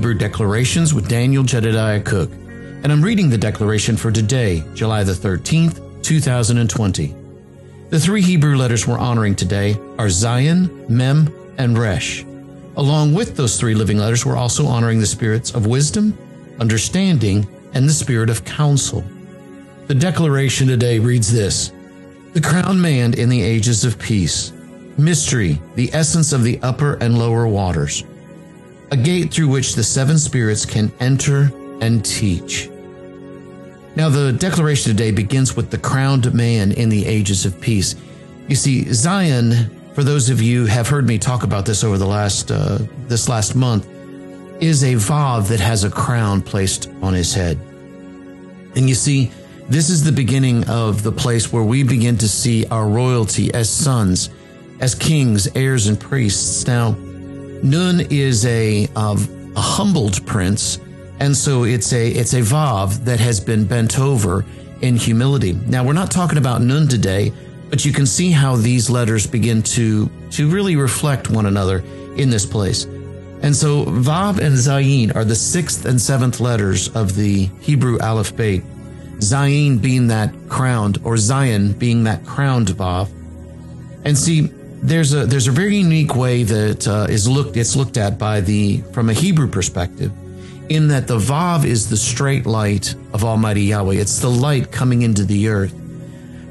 Hebrew declarations with Daniel Jedediah Cook, and I'm reading the declaration for today, July the 13th, 2020. The three Hebrew letters we're honoring today are Zayin, Mem, and Resh. Along with those three living letters, we're also honoring the spirits of wisdom, understanding, and the spirit of counsel. The declaration today reads this The crowned man in the ages of peace, mystery, the essence of the upper and lower waters, a gate through which the seven spirits can enter and teach. Now, the declaration today begins with the crowned man in the ages of peace. You see, Zion, for those of you have heard me talk about this over the last uh, this last month, is a vav that has a crown placed on his head. And you see, this is the beginning of the place where we begin to see our royalty as sons, as kings, heirs, and priests. Now, Nun is a, uh, a humbled prince, and so it's a it's a vav that has been bent over in humility. Now, we're not talking about Nun today but you can see how these letters begin to, to really reflect one another in this place. And so Vav and Zayin are the sixth and seventh letters of the Hebrew alphabet. Zayin being that crowned, or Zion being that crowned Vav. And see, there's a there's a very unique way that uh, is looked it's looked at by the from a Hebrew perspective, in that the Vav is the straight light of Almighty Yahweh. It's the light coming into the earth.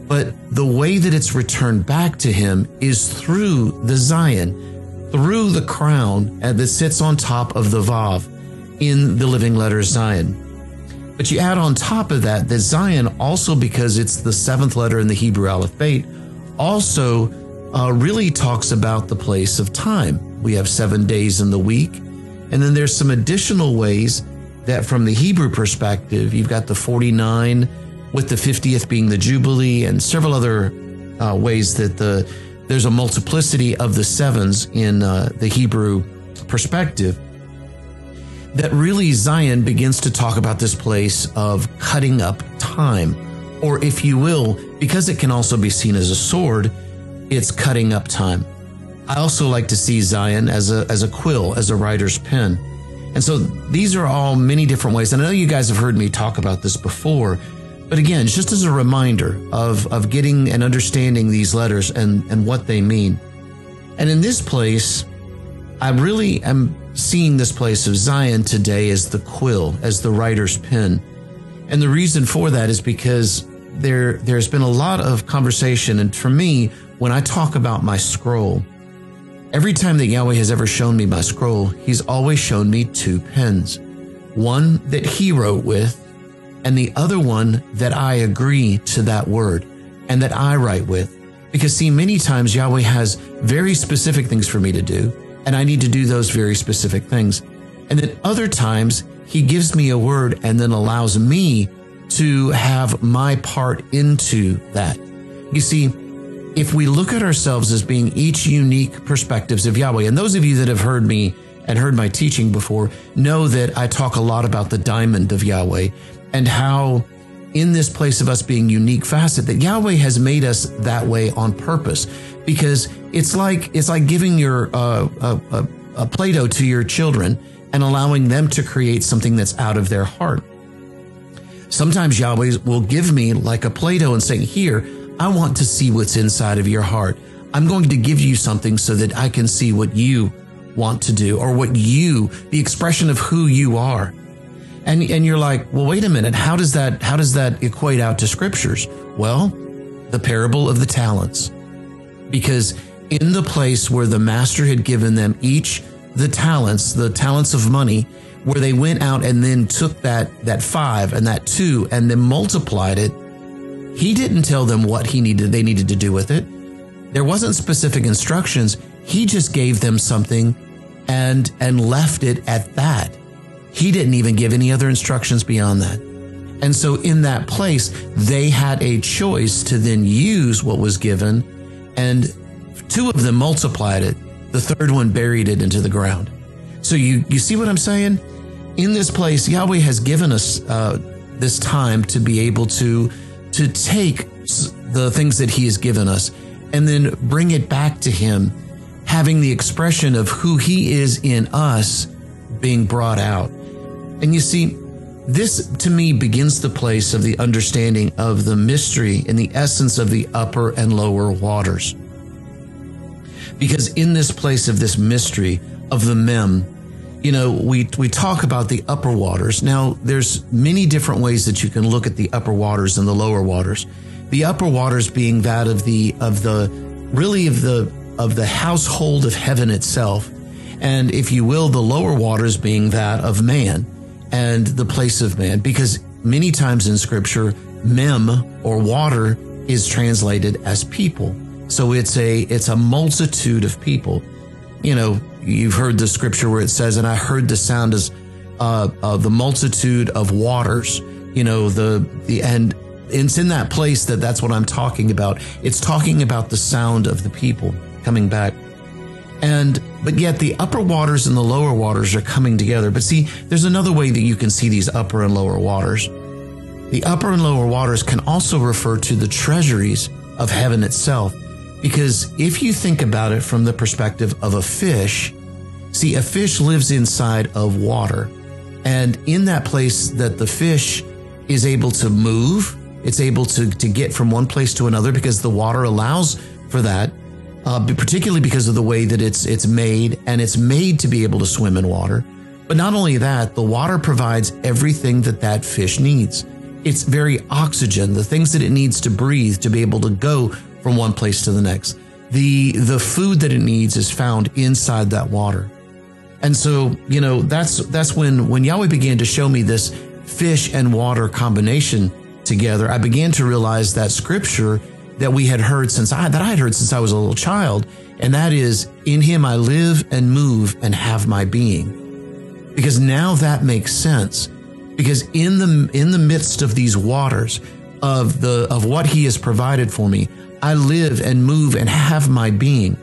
But the way that it's returned back to him is through the Zayin, through the crown that sits on top of the Vav in the living letter Zayin. But you add on top of that, that Zayin also, because it's the seventh letter in the Hebrew alphabet, also uh, really talks about the place of time. We have seven days in the week. And then there's some additional ways that, from the Hebrew perspective, you've got the 49 with the 50th being the Jubilee and several other uh, ways that the there's a multiplicity of the sevens in uh, the Hebrew perspective. That really Zion begins to talk about this place of cutting up time, or if you will, because it can also be seen as a sword, it's cutting up time. I also like to see Zion as a as a quill, as a writer's pen. And so these are all many different ways. And I know you guys have heard me talk about this before, but again, just as a reminder of, of getting and understanding these letters and, and what they mean. And in this place, I really am seeing this place of Zion today as the quill, as the writer's pen. And the reason for that is because there, there's been a lot of conversation. And for me, when I talk about my scroll, every time that Yahweh has ever shown me my scroll, he's always shown me two pens. One that he wrote with and the other one that I agree to that word and that I write with. Because see, many times Yahweh has very specific things for me to do, and I need to do those very specific things. And then other times he gives me a word and then allows me to have my part into that. You see, if we look at ourselves as being each unique perspectives of Yahweh, and those of you that have heard me and heard my teaching before know that I talk a lot about the diamond of Yahweh and how in this place of us being unique facet that Yahweh has made us that way on purpose because it's like it's like giving your uh, a, a, a Play-Doh to your children and allowing them to create something that's out of their heart. Sometimes Yahweh will give me like a Play-Doh and say, "Here, I want to see what's inside of your heart. I'm going to give you something so that I can see what you want to do or what you, the expression of who you are." And, and you're like, well, wait a minute. How does that, how does that equate out to scriptures? Well, the parable of the talents. Because in the place where the master had given them each the talents, the talents of money, where they went out and then took that, that five and that two and then multiplied it, he didn't tell them what he needed, they needed to do with it. There wasn't specific instructions. He just gave them something and, and left it at that. He didn't even give any other instructions beyond that. And so in that place, they had a choice to then use what was given, and two of them multiplied it. The third one buried it into the ground. So you, you see what I'm saying? In this place, Yahweh has given us uh, this time to be able to, to take the things that He has given us and then bring it back to Him, having the expression of who He is in us being brought out. And you see, this to me begins the place of the understanding of the mystery and the essence of the upper and lower waters. Because in this place of this mystery of the mem, you know, we, we talk about the upper waters. Now, there's many different ways that you can look at the upper waters and the lower waters. The upper waters being that of the, of the, really of the, of the household of heaven itself. And if you will, the lower waters being that of man and the place of man. Because many times in scripture, mem or water is translated as people. So it's a, it's a multitude of people. You know, you've heard the scripture where it says, and I heard the sound as, uh, of the multitude of waters, you know, the, the, and it's in that place that that's what I'm talking about. It's talking about the sound of the people coming back. And, but yet the upper waters and the lower waters are coming together. But see, there's another way that you can see these upper and lower waters. The upper and lower waters can also refer to the treasuries of heaven itself. Because if you think about it from the perspective of a fish, see, a fish lives inside of water. And in that place that the fish is able to move, it's able to, to get from one place to another because the water allows for that, uh, particularly because of the way that it's, it's made and it's made to be able to swim in water. But not only that, the water provides everything that that fish needs. It's very oxygen, the things that it needs to breathe to be able to go from one place to the next. The, the food that it needs is found inside that water. And so, you know, that's, that's when, when Yahweh began to show me this fish and water combination together, I began to realize that scripture that we had heard since I, that I had heard since I was a little child. And that is, in him I live and move and have my being. Because now that makes sense. Because in the, in the midst of these waters, of the, of what he has provided for me, I live and move and have my being.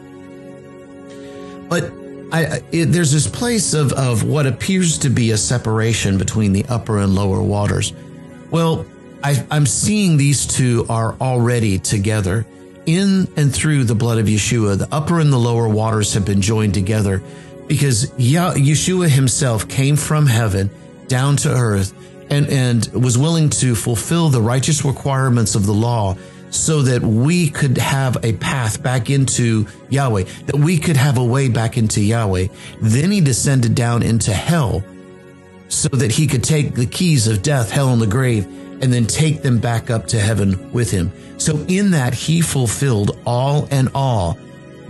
But I, it, there's this place of, of what appears to be a separation between the upper and lower waters. Well, I, I'm seeing these two are already together. In and through the blood of Yeshua, the upper and the lower waters have been joined together because Yeshua himself came from heaven down to earth and, and was willing to fulfill the righteous requirements of the law so that we could have a path back into Yahweh, that we could have a way back into Yahweh. Then he descended down into hell so that he could take the keys of death, hell, and the grave and then take them back up to heaven with him. So in that he fulfilled all and all.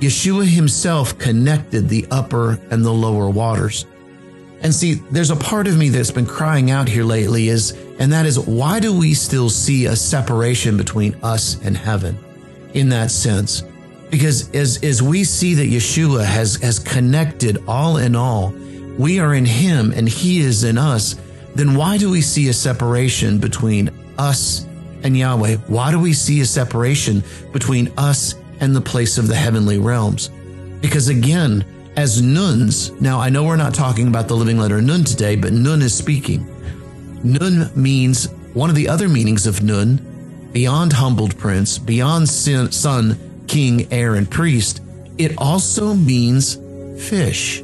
Yeshua himself connected the upper and the lower waters. And see, there's a part of me that's been crying out here lately is, and that is why do we still see a separation between us and heaven in that sense? Because as, as we see that Yeshua has, has connected all in all, we are in him and he is in us then why do we see a separation between us and Yahweh? Why do we see a separation between us and the place of the heavenly realms? Because again, as nuns, now I know we're not talking about the living letter nun today, but nun is speaking. Nun means one of the other meanings of nun, beyond humbled prince, beyond son, king, heir, and priest, it also means fish.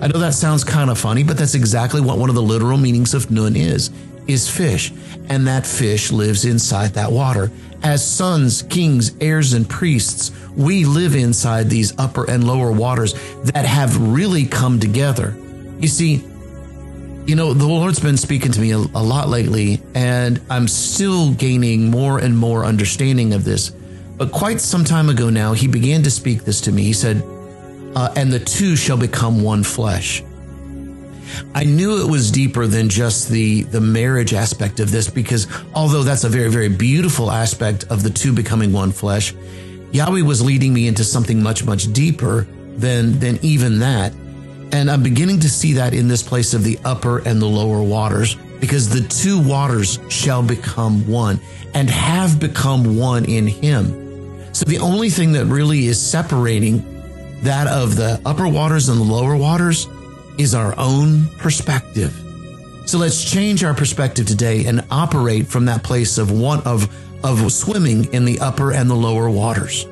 I know that sounds kind of funny, but that's exactly what one of the literal meanings of nun is, is fish. And that fish lives inside that water. As sons, kings, heirs, and priests, we live inside these upper and lower waters that have really come together. You see, you know, the Lord's been speaking to me a, a lot lately, and I'm still gaining more and more understanding of this. But quite some time ago now, he began to speak this to me. He said, uh, and the two shall become one flesh. I knew it was deeper than just the, the marriage aspect of this because although that's a very, very beautiful aspect of the two becoming one flesh, Yahweh was leading me into something much, much deeper than, than even that. And I'm beginning to see that in this place of the upper and the lower waters because the two waters shall become one and have become one in him. So the only thing that really is separating that of the upper waters and the lower waters is our own perspective. So let's change our perspective today and operate from that place of one of, of swimming in the upper and the lower waters.